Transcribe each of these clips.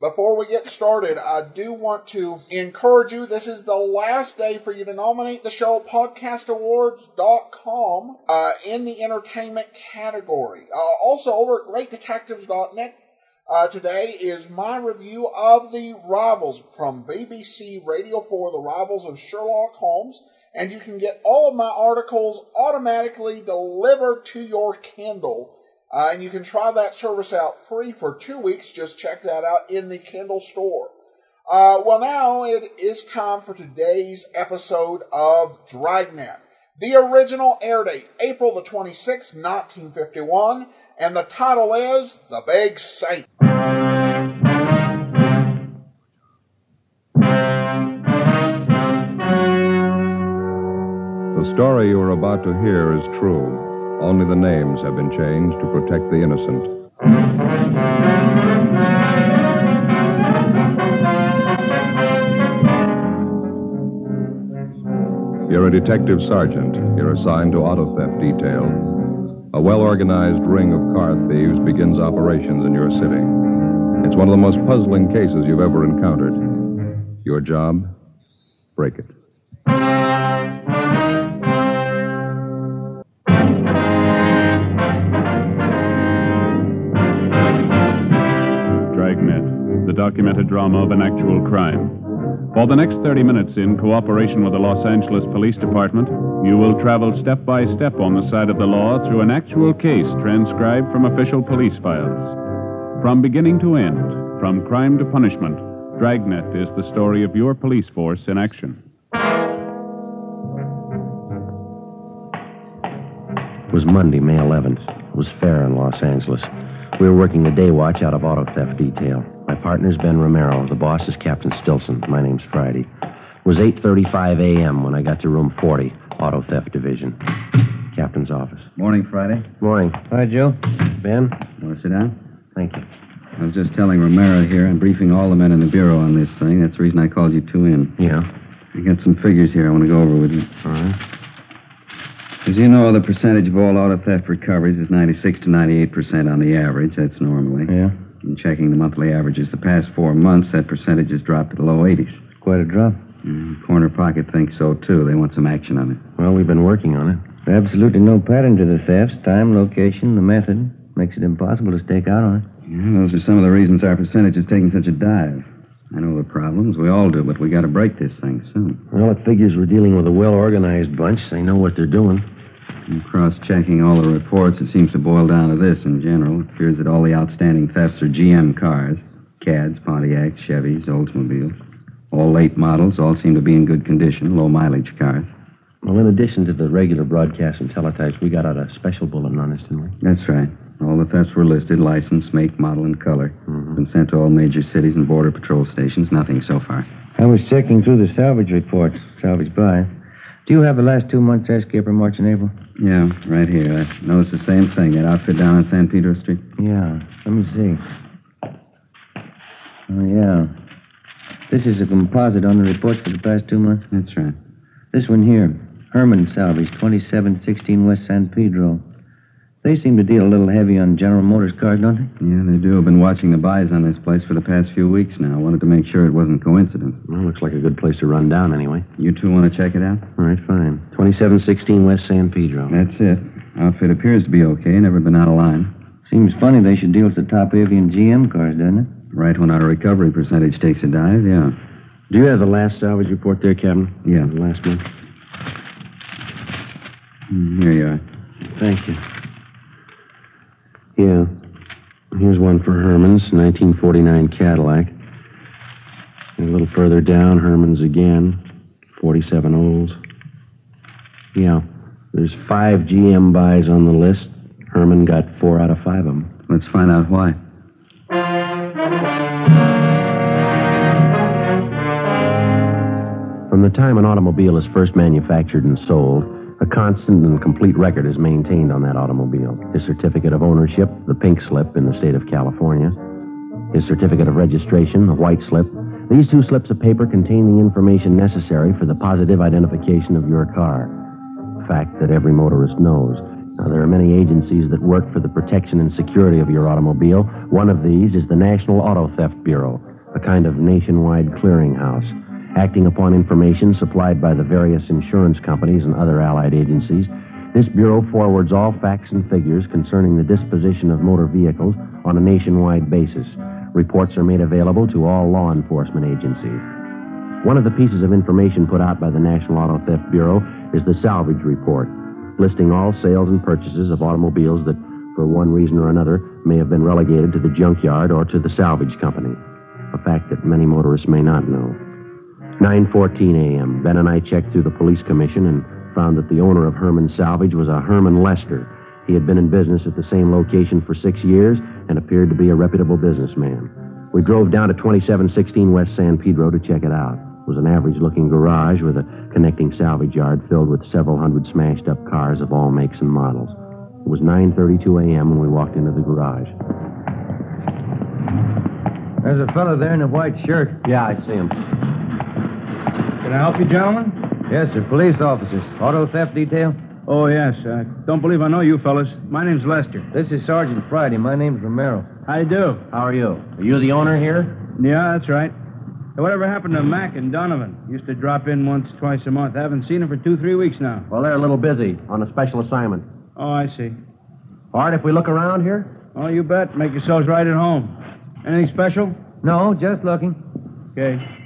Before we get started, I do want to encourage you. This is the last day for you to nominate the show podcastawards.com uh, in the entertainment category. Uh, also, over at greatdetectives.net uh, today is my review of The Rivals from BBC Radio 4, The Rivals of Sherlock Holmes. And you can get all of my articles automatically delivered to your Kindle. Uh, and you can try that service out free for two weeks. Just check that out in the Kindle store. Uh, well, now it is time for today's episode of Dragnet. The original air date, April the 26th, 1951, and the title is The Big Saint. The story you are about to hear is true. Only the names have been changed to protect the innocent. You're a detective sergeant. You're assigned to auto theft detail. A well organized ring of car thieves begins operations in your city. It's one of the most puzzling cases you've ever encountered. Your job? Break it. Documented drama of an actual crime. For the next 30 minutes, in cooperation with the Los Angeles Police Department, you will travel step by step on the side of the law through an actual case transcribed from official police files. From beginning to end, from crime to punishment, Dragnet is the story of your police force in action. It was Monday, May 11th. It was fair in Los Angeles. We were working the day watch out of auto theft detail. My partner's Ben Romero. The boss is Captain Stilson. My name's Friday. It was 8.35 a.m. when I got to room 40, Auto Theft Division. Captain's office. Morning, Friday. Morning. Hi, Joe. Ben? You Want to sit down? Thank you. I was just telling Romero here. I'm briefing all the men in the bureau on this thing. That's the reason I called you two in. Yeah. I got some figures here I want to go over with you. All right. As you know, the percentage of all auto theft recoveries is 96 to 98 percent on the average. That's normally. Yeah. In checking the monthly averages the past four months, that percentage has dropped to the low 80s. Quite a drop. Mm, Corner Pocket thinks so, too. They want some action on it. Well, we've been working on it. Absolutely no pattern to the thefts. Time, location, the method. Makes it impossible to stake out on it. Yeah, those are some of the reasons our percentage is taking such a dive. I know the problems. We all do, but we got to break this thing soon. Well, it figures we're dealing with a well organized bunch. They know what they're doing. Cross checking all the reports, it seems to boil down to this in general. It appears that all the outstanding thefts are GM cars CADs, Pontiacs, Chevys, Oldsmobiles. All late models, all seem to be in good condition, low mileage cars. Well, in addition to the regular broadcasts and teletypes, we got out a special bulletin on this, didn't we? That's right. All the thefts were listed license, make, model, and color. Mm-hmm. Been sent to all major cities and border patrol stations. Nothing so far. I was checking through the salvage reports, salvage by. Do you have the last two months' escape for March and April? Yeah, right here. I noticed the same thing. That outfit down on San Pedro Street. Yeah. Let me see. Oh, yeah. This is a composite on the reports for the past two months. That's right. This one here, Herman Salvage, 2716 West San Pedro. They seem to deal a little heavy on General Motors cars, don't they? Yeah, they do. I've been watching the buys on this place for the past few weeks now. Wanted to make sure it wasn't coincidence. Well, looks like a good place to run down anyway. You two want to check it out? All right, fine. 2716 West San Pedro. That's it. Outfit appears to be okay. Never been out of line. Seems funny they should deal with the top avian GM cars, doesn't it? Right when our recovery percentage takes a dive, yeah. Do you have the last salvage report there, Captain? Yeah. The last one? Mm, Here you are. Thank you. Yeah. Here's one for Herman's, 1949 Cadillac. And a little further down, Herman's again, 47 Olds. Yeah. There's five GM buys on the list. Herman got four out of five of them. Let's find out why. From the time an automobile is first manufactured and sold, A constant and complete record is maintained on that automobile. His certificate of ownership, the pink slip in the state of California. His certificate of registration, the white slip. These two slips of paper contain the information necessary for the positive identification of your car. A fact that every motorist knows. Now, there are many agencies that work for the protection and security of your automobile. One of these is the National Auto Theft Bureau, a kind of nationwide clearinghouse acting upon information supplied by the various insurance companies and other allied agencies. This bureau forwards all facts and figures concerning the disposition of motor vehicles on a nationwide basis. Reports are made available to all law enforcement agencies. One of the pieces of information put out by the National Auto Theft Bureau is the salvage report, listing all sales and purchases of automobiles that, for one reason or another, may have been relegated to the junkyard or to the salvage company. A fact that many motorists may not know. 9:14 a.m. Ben and I checked through the police commission and found that the owner of Herman Salvage was a Herman Lester. He had been in business at the same location for six years and appeared to be a reputable businessman. We drove down to 2716 West San Pedro to check it out. It was an average-looking garage with a connecting salvage yard filled with several hundred smashed-up cars of all makes and models. It was 9:32 a.m. when we walked into the garage. There's a fellow there in a white shirt. Yeah, I see him. Can I help you, gentlemen? Yes, sir. Police officers. Auto theft detail? Oh, yes. I don't believe I know you fellas. My name's Lester. This is Sergeant Friday. My name's Romero. How you do? How are you? Are you the owner here? Yeah, that's right. Whatever happened to Mac and Donovan? Used to drop in once, twice a month. I haven't seen them for two, three weeks now. Well, they're a little busy on a special assignment. Oh, I see. All right, if we look around here? Oh, you bet. Make yourselves right at home. Anything special? No, just looking. Okay.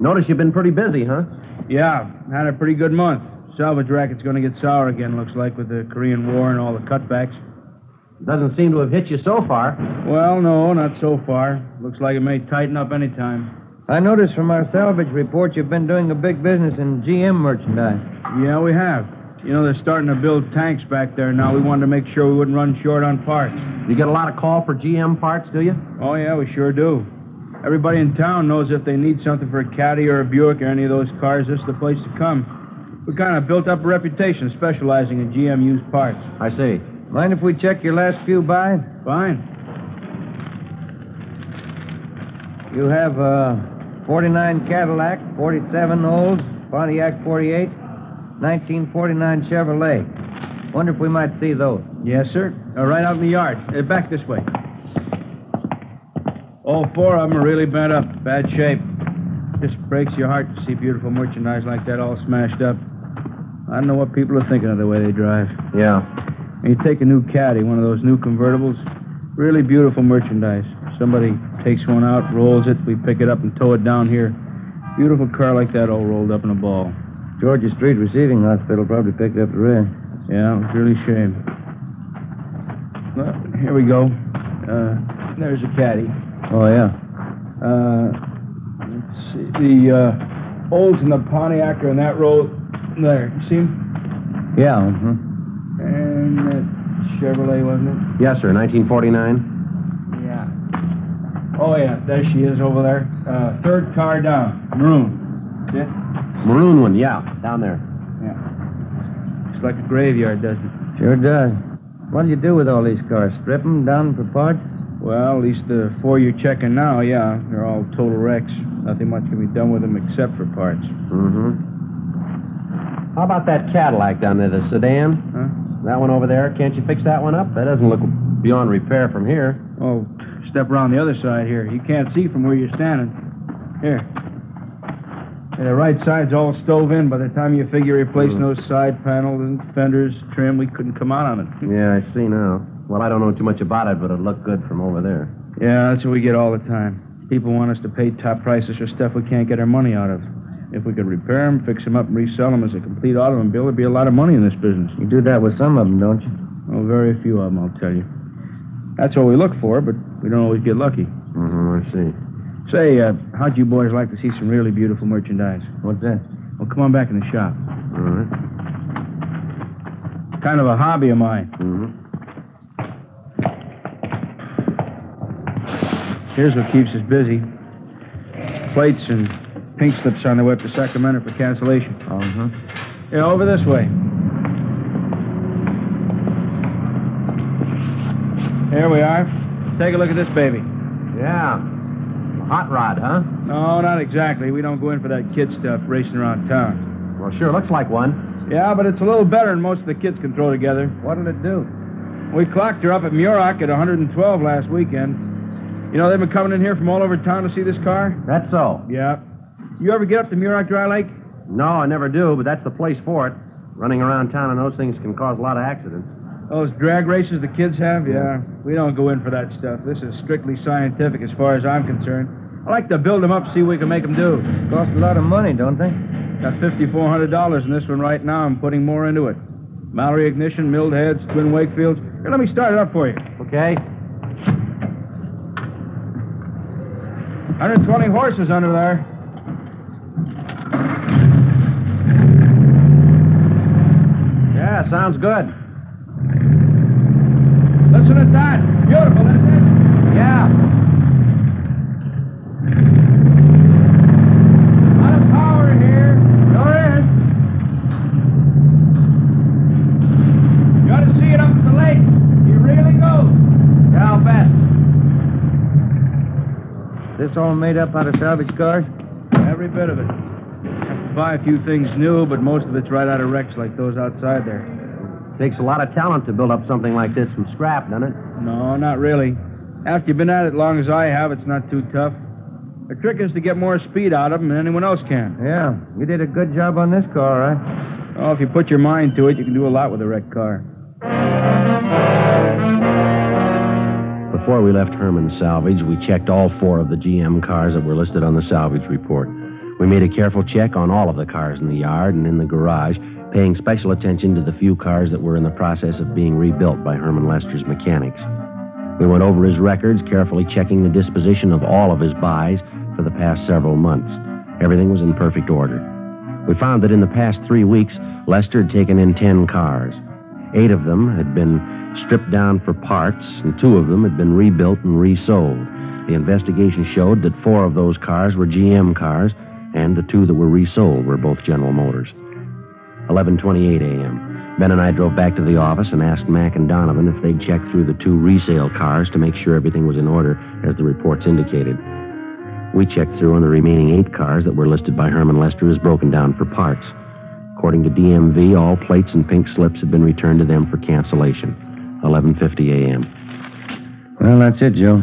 Notice you've been pretty busy, huh? Yeah, had a pretty good month. Salvage racket's going to get sour again, looks like, with the Korean War and all the cutbacks. Doesn't seem to have hit you so far. Well, no, not so far. Looks like it may tighten up any time. I noticed from our salvage report you've been doing a big business in GM merchandise. Yeah, we have. You know, they're starting to build tanks back there now. We wanted to make sure we wouldn't run short on parts. You get a lot of call for GM parts, do you? Oh, yeah, we sure do. Everybody in town knows if they need something for a Caddy or a Buick or any of those cars, this is the place to come. We kind of built up a reputation specializing in GM used parts. I see. Mind if we check your last few buys? Fine. You have uh, 49 Cadillac, 47 Olds, Pontiac 48, 1949 Chevrolet. Wonder if we might see those. Yes, sir. Uh, right out in the yard. Uh, back this way. All four of them are really bent up, bad shape. Just breaks your heart to see beautiful merchandise like that all smashed up. I don't know what people are thinking of the way they drive. Yeah. And you take a new caddy, one of those new convertibles, really beautiful merchandise. Somebody takes one out, rolls it, we pick it up and tow it down here. Beautiful car like that all rolled up in a ball. Georgia Street Receiving Hospital probably picked up the rear. Yeah, it was really a shame. Well, here we go. Uh, there's a caddy. Oh, yeah. Uh, let's see. The uh, Olds and the Pontiac are in that row there. You see 'em? Yeah. Uh-huh. And that Chevrolet, wasn't it? Yes, sir. 1949. Yeah. Oh, yeah. There she is over there. Uh, third car down. Maroon. See it? Maroon one, yeah. Down there. Yeah. Looks like a graveyard, doesn't it? Sure does. What'll you do with all these cars? Strip 'em down for parts? Well, at least the four you're checking now, yeah. They're all total wrecks. Nothing much can be done with them except for parts. Mm-hmm. How about that Cadillac down there, the sedan? Huh? That one over there. Can't you fix that one up? That doesn't look beyond repair from here. Oh, step around the other side here. You can't see from where you're standing. Here. Yeah, the right side's all stove in. By the time you figure replacing Hmm. those side panels and fenders, trim, we couldn't come out on it. Yeah, I see now. Well, I don't know too much about it, but it looked good from over there. Yeah, that's what we get all the time. People want us to pay top prices for stuff we can't get our money out of. If we could repair them, fix them up, and resell them as a complete automobile, there'd be a lot of money in this business. You do that with some of them, don't you? Oh, very few of them, I'll tell you. That's what we look for, but we don't always get lucky. Mm-hmm, I see. Say, uh, how'd you boys like to see some really beautiful merchandise? What's that? Well, come on back in the shop. All right. Kind of a hobby of mine. Mm-hmm. Here's what keeps us busy plates and pink slips on the way up to Sacramento for cancellation. Uh huh. Yeah, over this way. Here we are. Take a look at this baby. Yeah. Hot rod, huh? No, not exactly. We don't go in for that kid stuff racing around town. Well, sure, looks like one. Yeah, but it's a little better than most of the kids can throw together. What'll it do? We clocked her up at Muroc at 112 last weekend. You know, they've been coming in here from all over town to see this car? That's so. Yeah. You ever get up to Muroc Dry Lake? No, I never do, but that's the place for it. Running around town and those things can cause a lot of accidents. Those drag races the kids have? Yeah. We don't go in for that stuff. This is strictly scientific as far as I'm concerned. I like to build them up, see what we can make them do. Cost a lot of money, don't they? Got $5,400 in this one right now. I'm putting more into it. Mallory ignition, milled heads, twin Wakefields. Here, let me start it up for you. Okay. 120 horses under there. Yeah, sounds good. Listen at that. Beautiful, isn't it? Yeah. Lot of power here. You to see it up the lake. He really goes. This all made up out of salvage cars? Every bit of it. Have to buy a few things new, but most of it's right out of wrecks like those outside there. Takes a lot of talent to build up something like this from scrap, doesn't it? No, not really. After you've been at it long as I have, it's not too tough. The trick is to get more speed out of them than anyone else can. Yeah. You did a good job on this car, right? Oh, if you put your mind to it, you can do a lot with a wrecked car. Before we left Herman Salvage, we checked all four of the GM cars that were listed on the salvage report. We made a careful check on all of the cars in the yard and in the garage, paying special attention to the few cars that were in the process of being rebuilt by Herman Lester's mechanics. We went over his records, carefully checking the disposition of all of his buys for the past several months. Everything was in perfect order. We found that in the past three weeks, Lester had taken in ten cars. Eight of them had been stripped down for parts, and two of them had been rebuilt and resold. The investigation showed that four of those cars were GM cars, and the two that were resold were both General Motors. 11:28 a.m. Ben and I drove back to the office and asked Mac and Donovan if they'd check through the two resale cars to make sure everything was in order as the reports indicated. We checked through on the remaining eight cars that were listed by Herman Lester as broken down for parts. According to DMV, all plates and pink slips had been returned to them for cancellation. 11:50 a.m. Well, that's it, Joe.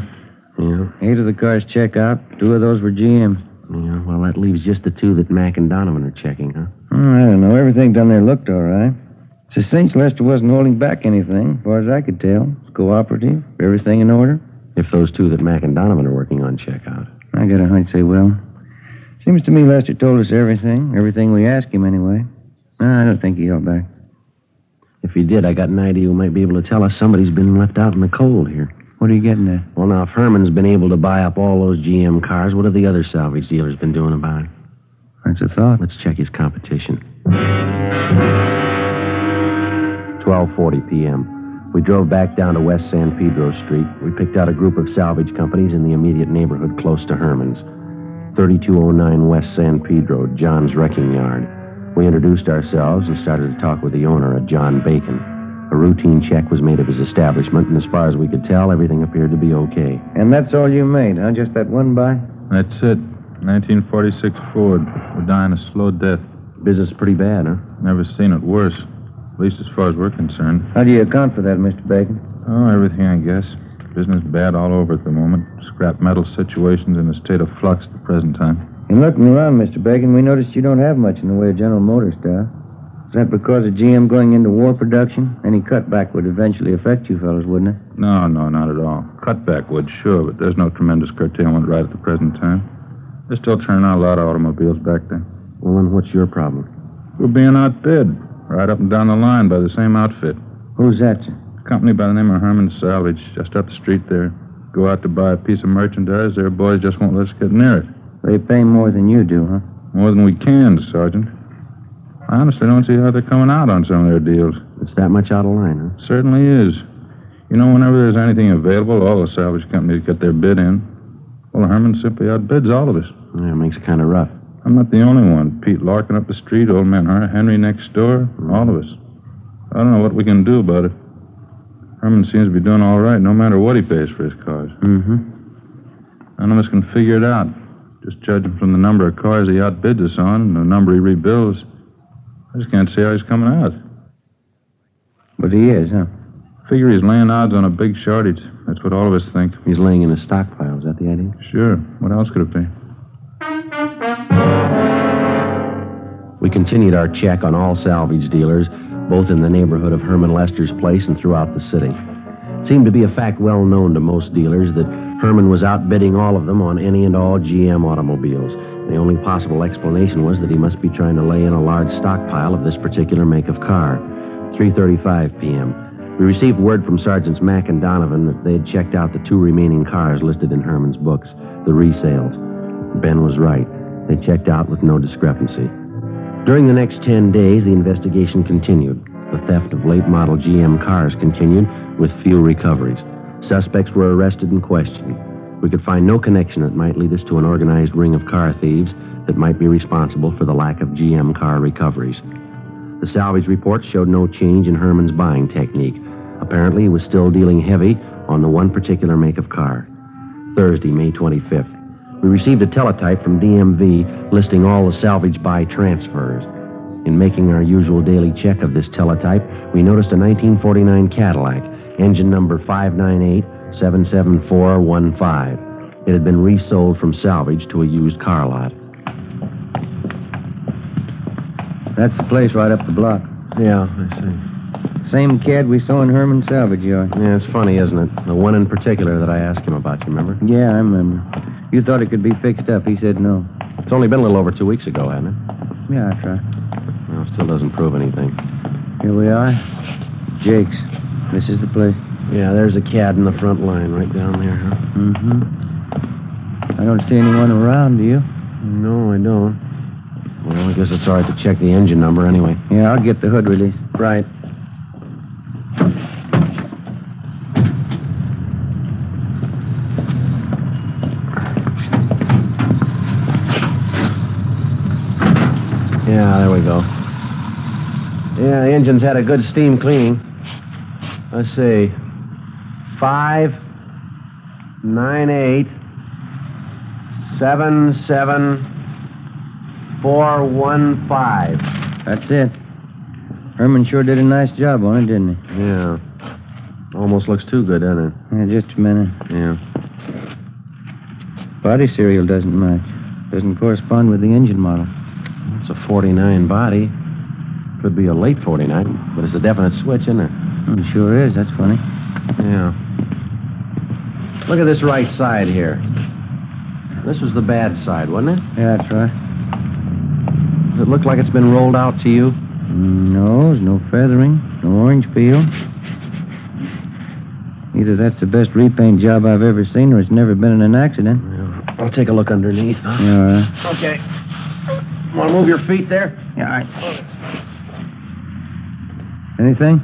Yeah, Eight of the cars check out. Two of those were GM. yeah. Well, that leaves just the two that Mac and Donovan are checking, huh? Hmm, I don't know. Everything down there looked all right. It's a cinch Lester wasn't holding back anything, as far as I could tell. It's cooperative. Everything in order. If those two that Mac and Donovan are working on check out. I got a hunch they will. Seems to me Lester told us everything. Everything we asked him, anyway. I don't think he held back. If he did, I got an idea we might be able to tell us somebody's been left out in the cold here. What are you getting at? Well, now, if Herman's been able to buy up all those GM cars, what have the other salvage dealers been doing about it? That's a thought. Let's check his competition. 12:40 p.m. We drove back down to West San Pedro Street. We picked out a group of salvage companies in the immediate neighborhood close to Herman's. 3209 West San Pedro, John's Wrecking Yard. We introduced ourselves and started to talk with the owner, a John Bacon. A routine check was made of his establishment, and as far as we could tell, everything appeared to be okay. And that's all you made, huh? Just that one buy? That's it. 1946 Ford. We're dying a slow death. Business pretty bad, huh? Never seen it worse. At least as far as we're concerned. How do you account for that, Mr. Bacon? Oh, everything, I guess. Business bad all over at the moment. Scrap metal situations in a state of flux at the present time. In looking around, Mr. Bacon, we noticed you don't have much in the way of General Motors stuff. Is that because of GM going into war production? Any cutback would eventually affect you fellows, wouldn't it? No, no, not at all. Cutback would, sure, but there's no tremendous curtailment right at the present time. They're still turning out a lot of automobiles back there. Well, then what's your problem? We're being outbid, right up and down the line by the same outfit. Who's that, sir? A company by the name of Herman Salvage, just up the street there. Go out to buy a piece of merchandise, their boys just won't let us get near it. They pay more than you do, huh? More than we can, Sergeant. I honestly don't see how they're coming out on some of their deals. It's that much out of line, huh? Certainly is. You know, whenever there's anything available, all the salvage companies get their bid in. Well, Herman simply outbids all of us. Yeah, it makes it kind of rough. I'm not the only one. Pete Larkin up the street, old man Henry next door, all of us. I don't know what we can do about it. Herman seems to be doing all right, no matter what he pays for his cars. Mm-hmm. None of us can figure it out. Just judging from the number of cars he outbids us on and the number he rebuilds, I just can't see how he's coming out. But he is, huh? Figure he's laying odds on a big shortage. That's what all of us think. He's laying in a stockpile. Is that the idea? Sure. What else could it be? We continued our check on all salvage dealers, both in the neighborhood of Herman Lester's place and throughout the city. It seemed to be a fact well known to most dealers that Herman was outbidding all of them on any and all GM automobiles. The only possible explanation was that he must be trying to lay in a large stockpile of this particular make of car. 3:35 p.m. We received word from Sergeants Mack and Donovan that they had checked out the two remaining cars listed in Herman's books, the resales. Ben was right. They checked out with no discrepancy. During the next 10 days, the investigation continued. The theft of late model GM cars continued with few recoveries. Suspects were arrested and questioned. We could find no connection that might lead us to an organized ring of car thieves that might be responsible for the lack of GM car recoveries. The salvage reports showed no change in Herman's buying technique. Apparently, he was still dealing heavy on the one particular make of car. Thursday, May 25th. We received a teletype from DMV listing all the salvage buy transfers. In making our usual daily check of this teletype, we noticed a 1949 Cadillac, engine number 598-77415. It had been resold from salvage to a used car lot. That's the place right up the block. Yeah, I see. Same cad we saw in Herman's salvage yard. Yeah, it's funny, isn't it? The one in particular that I asked him about, you remember? Yeah, I remember. You thought it could be fixed up. He said no. It's only been a little over two weeks ago, hasn't it? Yeah, that's right. Well, still doesn't prove anything. Here we are. Jake's. This is the place. Yeah, there's a cad in the front line right down there, huh? Mm-hmm. I don't see anyone around, do you? No, I don't. Well, I guess it's all right to check the engine number anyway. Yeah, I'll get the hood released. Right. Yeah, there we go. Yeah, the engine's had a good steam cleaning. Let's see. Five, nine, eight, seven, seven, four, one, five. That's it. Herman sure did a nice job on it, didn't he? Yeah. Almost looks too good, doesn't it? Yeah, just a minute. Yeah. Body serial doesn't match. Doesn't correspond with the engine model. It's a 49 body. Could be a late 49, but it's a definite switch, isn't it? It sure is. That's funny. Yeah. Look at this right side here. This was the bad side, wasn't it? Yeah, that's right. Does it look like it's been rolled out to you? Mm, no, there's no feathering, no orange peel. Either that's the best repaint job I've ever seen, or it's never been in an accident. Yeah. I'll take a look underneath. Huh? Yeah, all right. Okay. Want to move your feet there? Yeah, all right. Anything?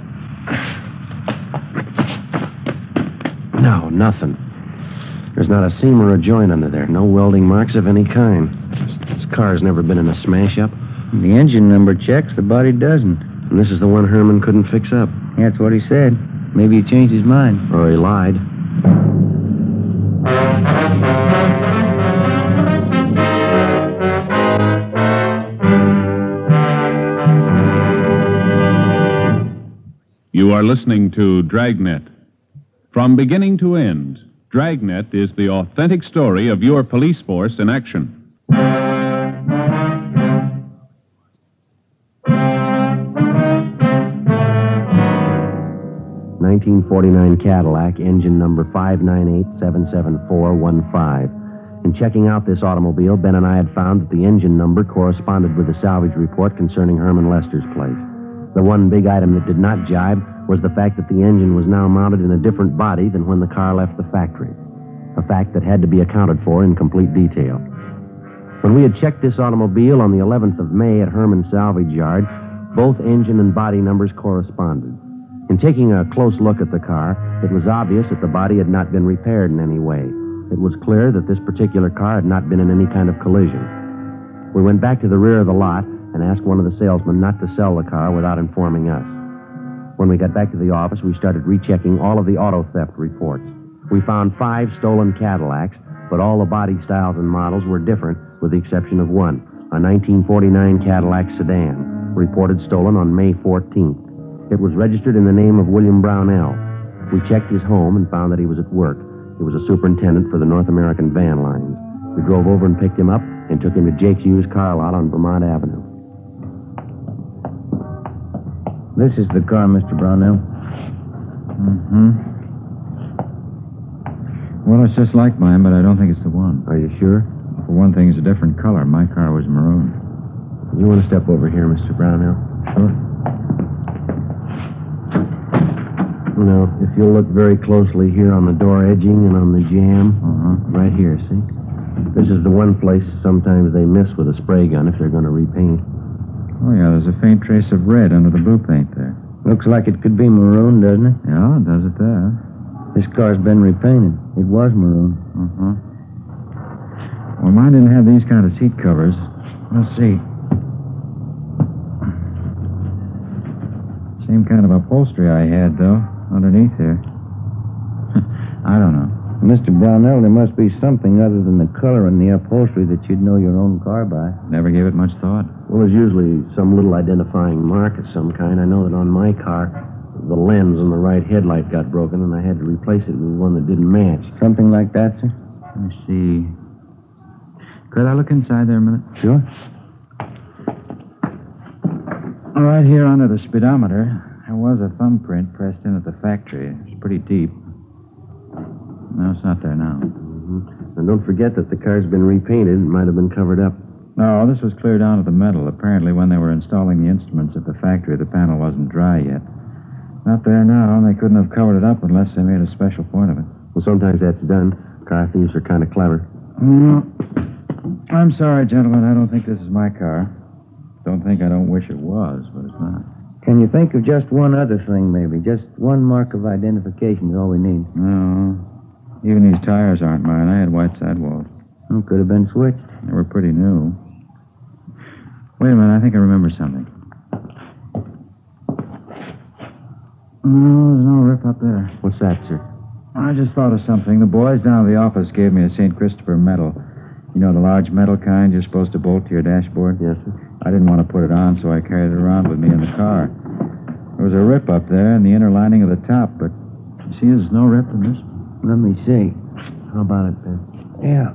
No, nothing. There's not a seam or a joint under there. No welding marks of any kind. This, this car's never been in a smash up. The engine number checks, the body doesn't. And this is the one Herman couldn't fix up. That's what he said. Maybe he changed his mind. Or he lied. You are listening to Dragnet. From beginning to end, Dragnet is the authentic story of your police force in action. 1949 Cadillac, engine number 598-77415. In checking out this automobile, Ben and I had found that the engine number corresponded with the salvage report concerning Herman Lester's place. The one big item that did not jibe was the fact that the engine was now mounted in a different body than when the car left the factory. A fact that had to be accounted for in complete detail. When we had checked this automobile on the 11th of May at Herman Salvage Yard, both engine and body numbers corresponded. In taking a close look at the car, it was obvious that the body had not been repaired in any way. It was clear that this particular car had not been in any kind of collision. We went back to the rear of the lot and asked one of the salesmen not to sell the car without informing us. When we got back to the office, we started rechecking all of the auto theft reports. We found five stolen Cadillacs, but all the body styles and models were different, with the exception of one, a 1949 Cadillac sedan, reported stolen on May 14th. It was registered in the name of William Brownell. We checked his home and found that he was at work. He was a superintendent for the North American Van Lines. We drove over and picked him up and took him to Jake Hughes' car lot on Vermont Avenue. This is the car, Mr. Brownell. Mm-hmm. Well, it's just like mine, but I don't think it's the one. Are you sure? For one thing, it's a different color. My car was maroon. You want to step over here, Mr. Brownell? Sure. Now, if you'll look very closely here on the door edging and on the jam, Uh-huh. right here, see? This is the one place sometimes they miss with a spray gun if they're going to repaint. Oh, yeah, there's a faint trace of red under the blue paint there. Looks like it could be maroon, doesn't it? Yeah, it does it there. This car's been repainted. It was maroon. Uh-huh. Well, mine didn't have these kind of seat covers. Let's see. Same kind of upholstery I had, though, underneath here. I don't know. Mr. Brownell, there must be something other than the color and the upholstery that you'd know your own car by. Never gave it much thought. Well, there's usually some little identifying mark of some kind. I know that on my car, the lens on the right headlight got broken, and I had to replace it with one that didn't match. Something like that, sir? Let me see. Could I look inside there a minute? Sure. Right here under the speedometer, there was a thumbprint pressed in at the factory. It's pretty deep. No, it's not there now. Mm-hmm. And don't forget that the car's been repainted. It might have been covered up. No, this was clear down to the metal. Apparently, when they were installing the instruments at the factory, the panel wasn't dry yet. Not there now, and they couldn't have covered it up unless they made a special point of it. Well, sometimes that's done. Car thieves are kind of clever. No. I'm sorry, gentlemen. I don't think this is my car. Don't think I don't wish it was, but it's not. Can you think of just one other thing, maybe? Just one mark of identification is all we need. No. Even these tires aren't mine. I had white sidewalls. Oh, could have been switched. They were pretty new. Wait a minute. I think I remember something. No, there's no rip up there. What's that, sir? I just thought of something. The boys down at the office gave me a St. Christopher medal. You know, the large metal kind you're supposed to bolt to your dashboard? Yes, sir. I didn't want to put it on, so I carried it around with me in the car. There was a rip up there in the inner lining of the top, but you see, there's no rip in this. Let me see. How about it, Ben? Yeah.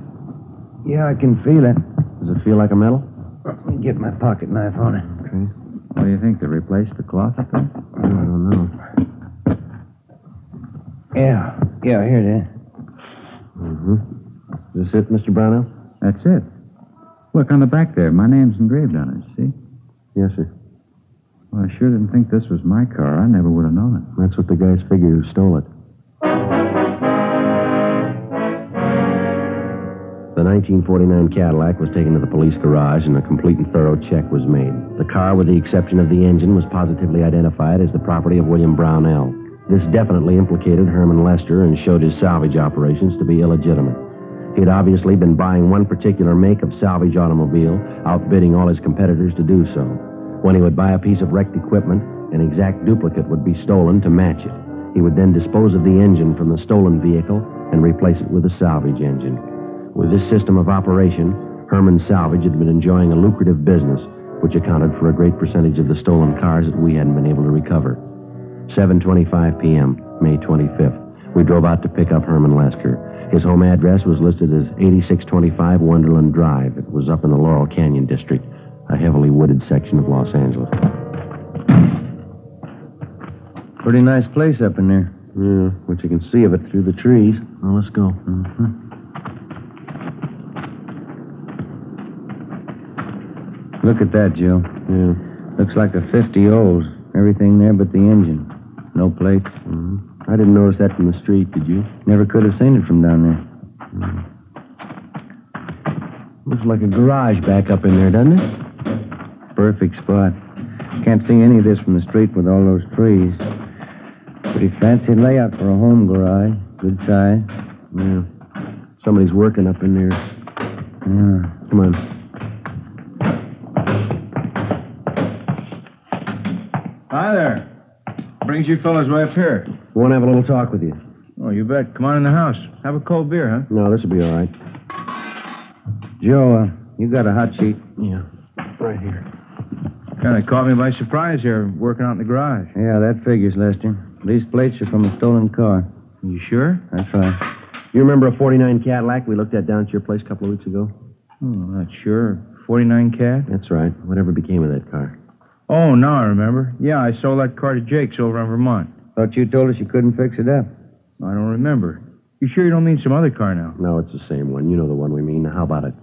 Yeah, I can feel it. Does it feel like a metal? Let me get my pocket knife on it. Okay. What do you think? They replaced the cloth up there? I don't know. Yeah. Yeah, here it is. Mm-hmm. Is this it, Mr. Brownell? That's it. Look, on the back there, my name's engraved on it, see? Yes, sir. Well, I sure didn't think this was my car. I never would have known it. That's what the guys figured who stole it. 1949 Cadillac was taken to the police garage and a complete and thorough check was made. The car, with the exception of the engine, was positively identified as the property of William Brownell. This definitely implicated Herman Lester and showed his salvage operations to be illegitimate. He had obviously been buying one particular make of salvage automobile, outbidding all his competitors to do so. When he would buy a piece of wrecked equipment, an exact duplicate would be stolen to match it. He would then dispose of the engine from the stolen vehicle and replace it with a salvage engine. With this system of operation, Herman Salvage had been enjoying a lucrative business, which accounted for a great percentage of the stolen cars that we hadn't been able to recover. 7:25 p.m., May 25th. We drove out to pick up Herman Lester. His home address was listed as 8625 Wonderland Drive. It was up in the Laurel Canyon district, a heavily wooded section of Los Angeles. Pretty nice place up in there. Yeah, but you can see of it through the trees. Well, let's go. Mm-hmm. Look at that, Joe. Yeah. Looks like a 50 O's. Everything there but the engine. No plates. hmm I didn't notice that from the street, did you? Never could have seen it from down there. Looks like a garage back up in there, doesn't it? Perfect spot. Can't see any of this from the street with all those trees. Pretty fancy layout for a home garage. Good size. Yeah. Somebody's working up in there. Yeah. Come on. Hi there. brings you fellas way up here? We want to have a little talk with you. Oh, you bet. Come on in the house. Have a cold beer, huh? No, this will be all right. Joe, uh, you got a hot sheet. Yeah, right here. Kind of caught me by surprise here, working out in the garage. Yeah, that figures, Lester. These plates are from a stolen car. You sure? That's right. You remember a 49 Cadillac we looked at down at your place a couple of weeks ago? Oh, not sure. 49 Cad? That's right. Whatever became of that car? Oh, now I remember. Yeah, I sold that car to Jake's over in Vermont. Thought you told us you couldn't fix it up. I don't remember. You sure you don't mean some other car now? No, it's the same one. You know the one we mean. How about it?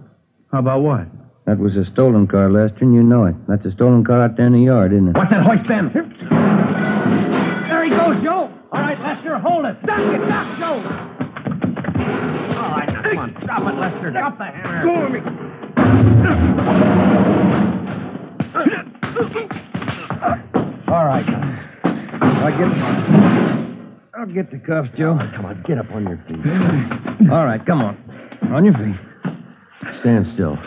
How about what? That was a stolen car, Lester, and you know it. That's a stolen car out there in the yard, isn't it? What's that hoist then? There he goes, Joe. All right, Lester, hold it. Stop it, stop, Joe. All right, now, come on. Drop it, Lester. Stop the hammer. Go me. All right. I'll get, I'll get the cuffs, Joe. Oh, come on, get up on your feet. All right, come on. On your feet. Stand still.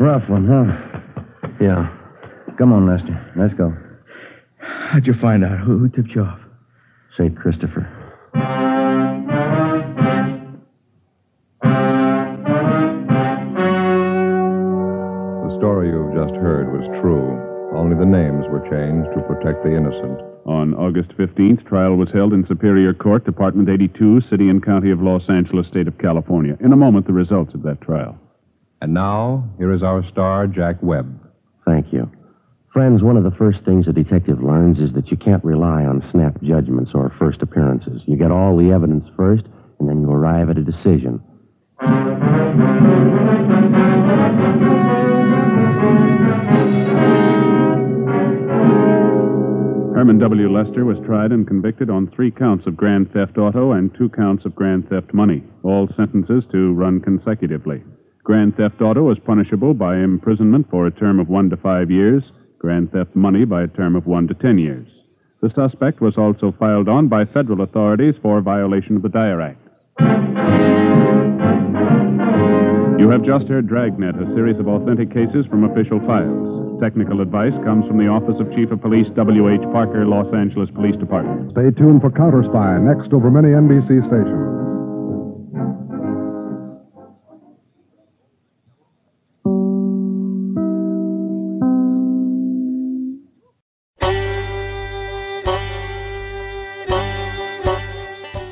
Rough one, huh? Yeah. Come on, Lester. Let's go. How'd you find out? Who, who tipped you off? St. Christopher. Only the names were changed to protect the innocent. On August 15th, trial was held in Superior Court, Department 82, City and County of Los Angeles, State of California. In a moment, the results of that trial. And now, here is our star, Jack Webb. Thank you. Friends, one of the first things a detective learns is that you can't rely on snap judgments or first appearances. You get all the evidence first, and then you arrive at a decision. Herman W. Lester was tried and convicted on three counts of grand theft auto and two counts of grand theft money, all sentences to run consecutively. Grand theft auto is punishable by imprisonment for a term of one to five years, grand theft money by a term of one to ten years. The suspect was also filed on by federal authorities for violation of the Dyer Act. You have just heard Dragnet, a series of authentic cases from official files. Technical advice comes from the Office of Chief of Police W.H. Parker, Los Angeles Police Department. Stay tuned for Counter Spy next over many NBC stations.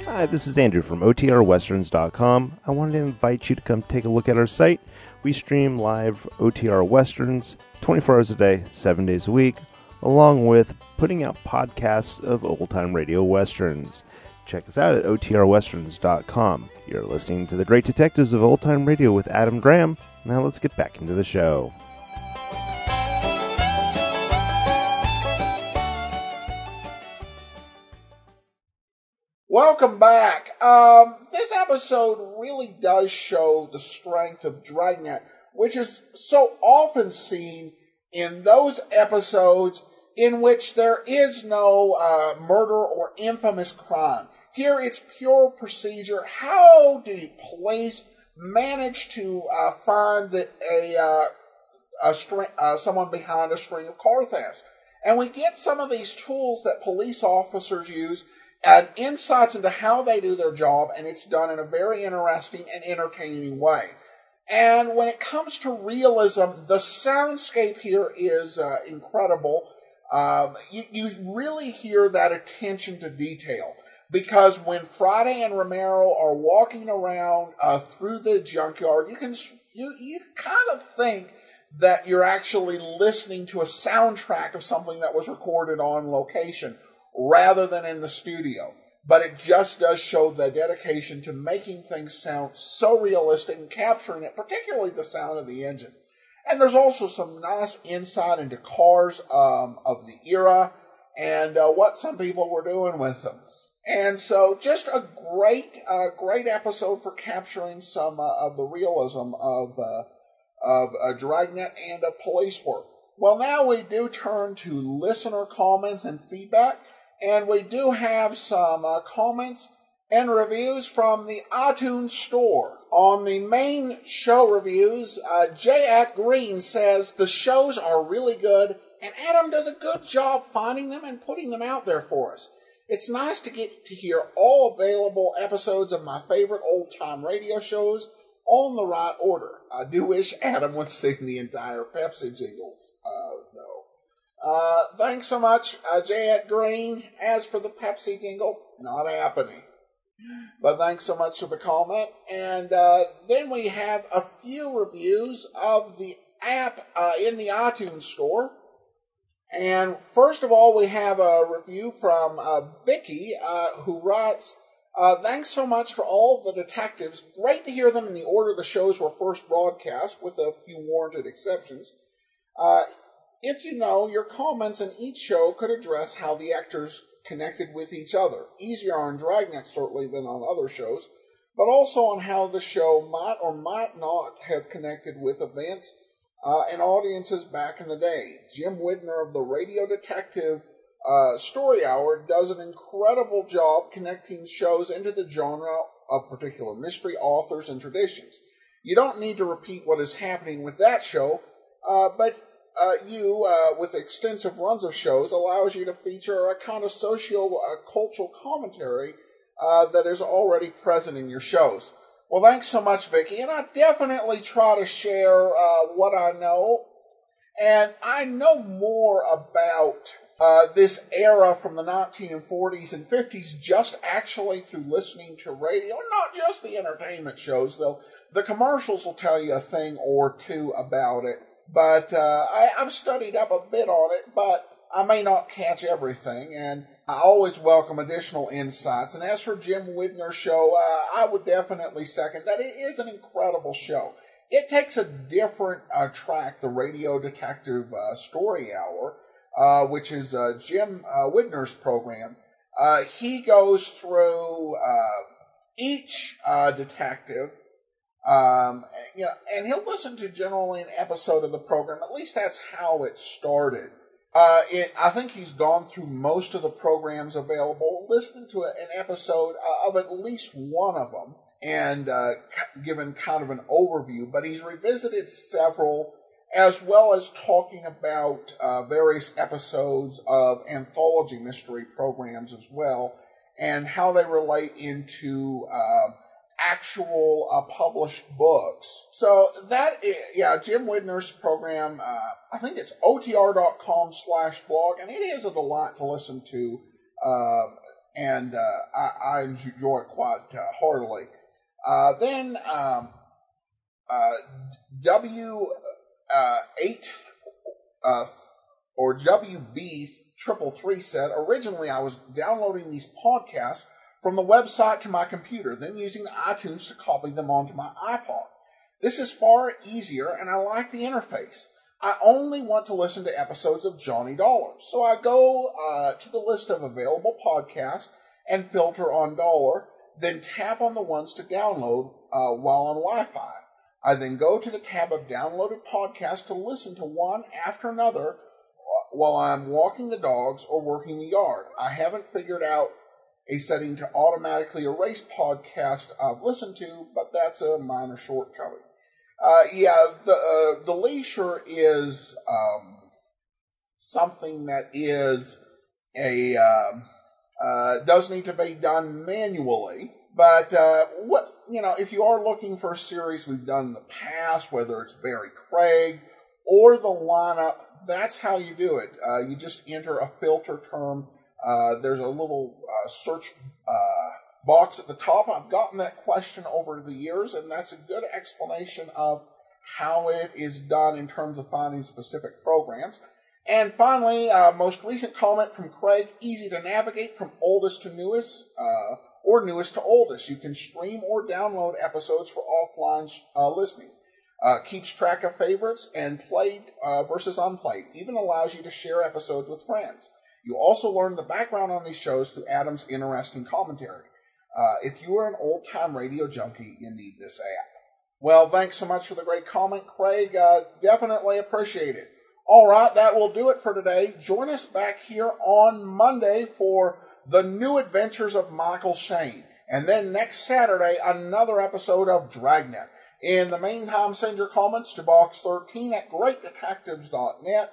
Hi, this is Andrew from OTRWesterns.com. I wanted to invite you to come take a look at our site. We stream live OTR Westerns 24 hours a day, 7 days a week, along with putting out podcasts of old time radio westerns. Check us out at OTRWesterns.com. You're listening to The Great Detectives of Old Time Radio with Adam Graham. Now let's get back into the show. Welcome back. Um, this episode really does show the strength of Dragnet, which is so often seen in those episodes in which there is no uh, murder or infamous crime. Here it's pure procedure. How do police manage to uh, find a, uh, a uh, someone behind a string of car thefts? And we get some of these tools that police officers use and insights into how they do their job, and it's done in a very interesting and entertaining way. And when it comes to realism, the soundscape here is uh, incredible. Um, you, you really hear that attention to detail because when Friday and Romero are walking around uh, through the junkyard, you can you you kind of think that you're actually listening to a soundtrack of something that was recorded on location rather than in the studio. But it just does show the dedication to making things sound so realistic and capturing it, particularly the sound of the engine. And there's also some nice insight into cars um, of the era and uh, what some people were doing with them. And so, just a great, uh, great episode for capturing some uh, of the realism of uh, of Dragnet and of police work. Well, now we do turn to listener comments and feedback, and we do have some uh, comments and reviews from the iTunes Store. On the main show reviews, uh, J. At Green says the shows are really good and Adam does a good job finding them and putting them out there for us. It's nice to get to hear all available episodes of my favorite old time radio shows in the right order. I do wish Adam would sing the entire Pepsi jingles, uh, though. Uh, thanks so much, uh, J. Green. As for the Pepsi jingle, not happening. But thanks so much for the comment. And uh, then we have a few reviews of the app uh, in the iTunes store. And first of all, we have a review from uh, Vicky, uh, who writes, uh, Thanks so much for all the detectives. Great to hear them in the order the shows were first broadcast, with a few warranted exceptions. If you know, your comments in each show could address how the actors connected with each other. Easier on Dragnet, certainly, than on other shows, but also on how the show might or might not have connected with events uh, and audiences back in the day. Jim Widner of the Radio Detective uh, Story Hour does an incredible job connecting shows into the genre of particular mystery authors and traditions. You don't need to repeat what is happening with that show, uh, but uh, you, uh, with extensive runs of shows, allows you to feature a kind of socio-cultural commentary uh, that is already present in your shows. Well, thanks so much, Vicki. And I definitely try to share uh, what I know. And I know more about uh, this era from the 1940s and 50s just actually through listening to radio, not just the entertainment shows, though. The commercials will tell you a thing or two about it. But uh, I, I've studied up a bit on it, but I may not catch everything. And I always welcome additional insights. And as for Jim Widner's show, uh, I would definitely second that. It is an incredible show. It takes a different uh, track, the Radio Detective uh, Story Hour, uh, which is uh, Jim uh, Widner's program. he goes through each detective, um, you know, and he'll listen to generally an episode of the program. At least that's how it started. Uh, it, I think he's gone through most of the programs available, listened to an episode uh, of at least one of them, and uh, given kind of an overview. But he's revisited several, as well as talking about uh, various episodes of anthology mystery programs as well, and how they relate into uh, actual uh, published books. So that, is, yeah, Jim Widner's program, uh, I think it's otr.com slash blog, and it is a delight to listen to, uh, and uh, I, I, enjoy it quite uh, heartily. Uh, then um, W8 or WB triple three said, originally I was downloading these podcasts from the website to my computer, then using iTunes to copy them onto my iPod. This is far easier and I like the interface. I only want to listen to episodes of Johnny Dollar, so I go uh, to the list of available podcasts and filter on Dollar, then tap on the ones to download uh, while on Wi Fi. I then go to the tab of downloaded podcasts to listen to one after another uh, while I'm walking the dogs or working the yard. I haven't figured out a setting to automatically erase podcast I've listened to, but that's a minor shortcoming. Uh, yeah, the uh, the leisure is um, something that is a um, uh, does need to be done manually. But uh, what you know, if you are looking for a series we've done in the past, whether it's Barry Craig or the lineup, that's how you do it. Uh, you just enter a filter term uh, there's a little uh, search uh, box at the top. I've gotten that question over the years, and that's a good explanation of how it is done in terms of finding specific programs. And finally, uh, most recent comment from Craig easy to navigate from oldest to newest, uh, or newest to oldest. You can stream or download episodes for offline listening. keeps track of favorites and played versus unplayed. Even allows you to share episodes with friends. You also learn the background on these shows through Adam's interesting commentary. Uh, if you are an old time radio junkie, you need this app. Well, thanks so much for the great comment, Craig. Uh, definitely appreciate it. All right, that will do it for today. Join us back here on Monday for the new adventures of Michael Shayne. And then next Saturday, another episode of Dragnet. In the meantime, send your comments to box13 at greatdetectives.net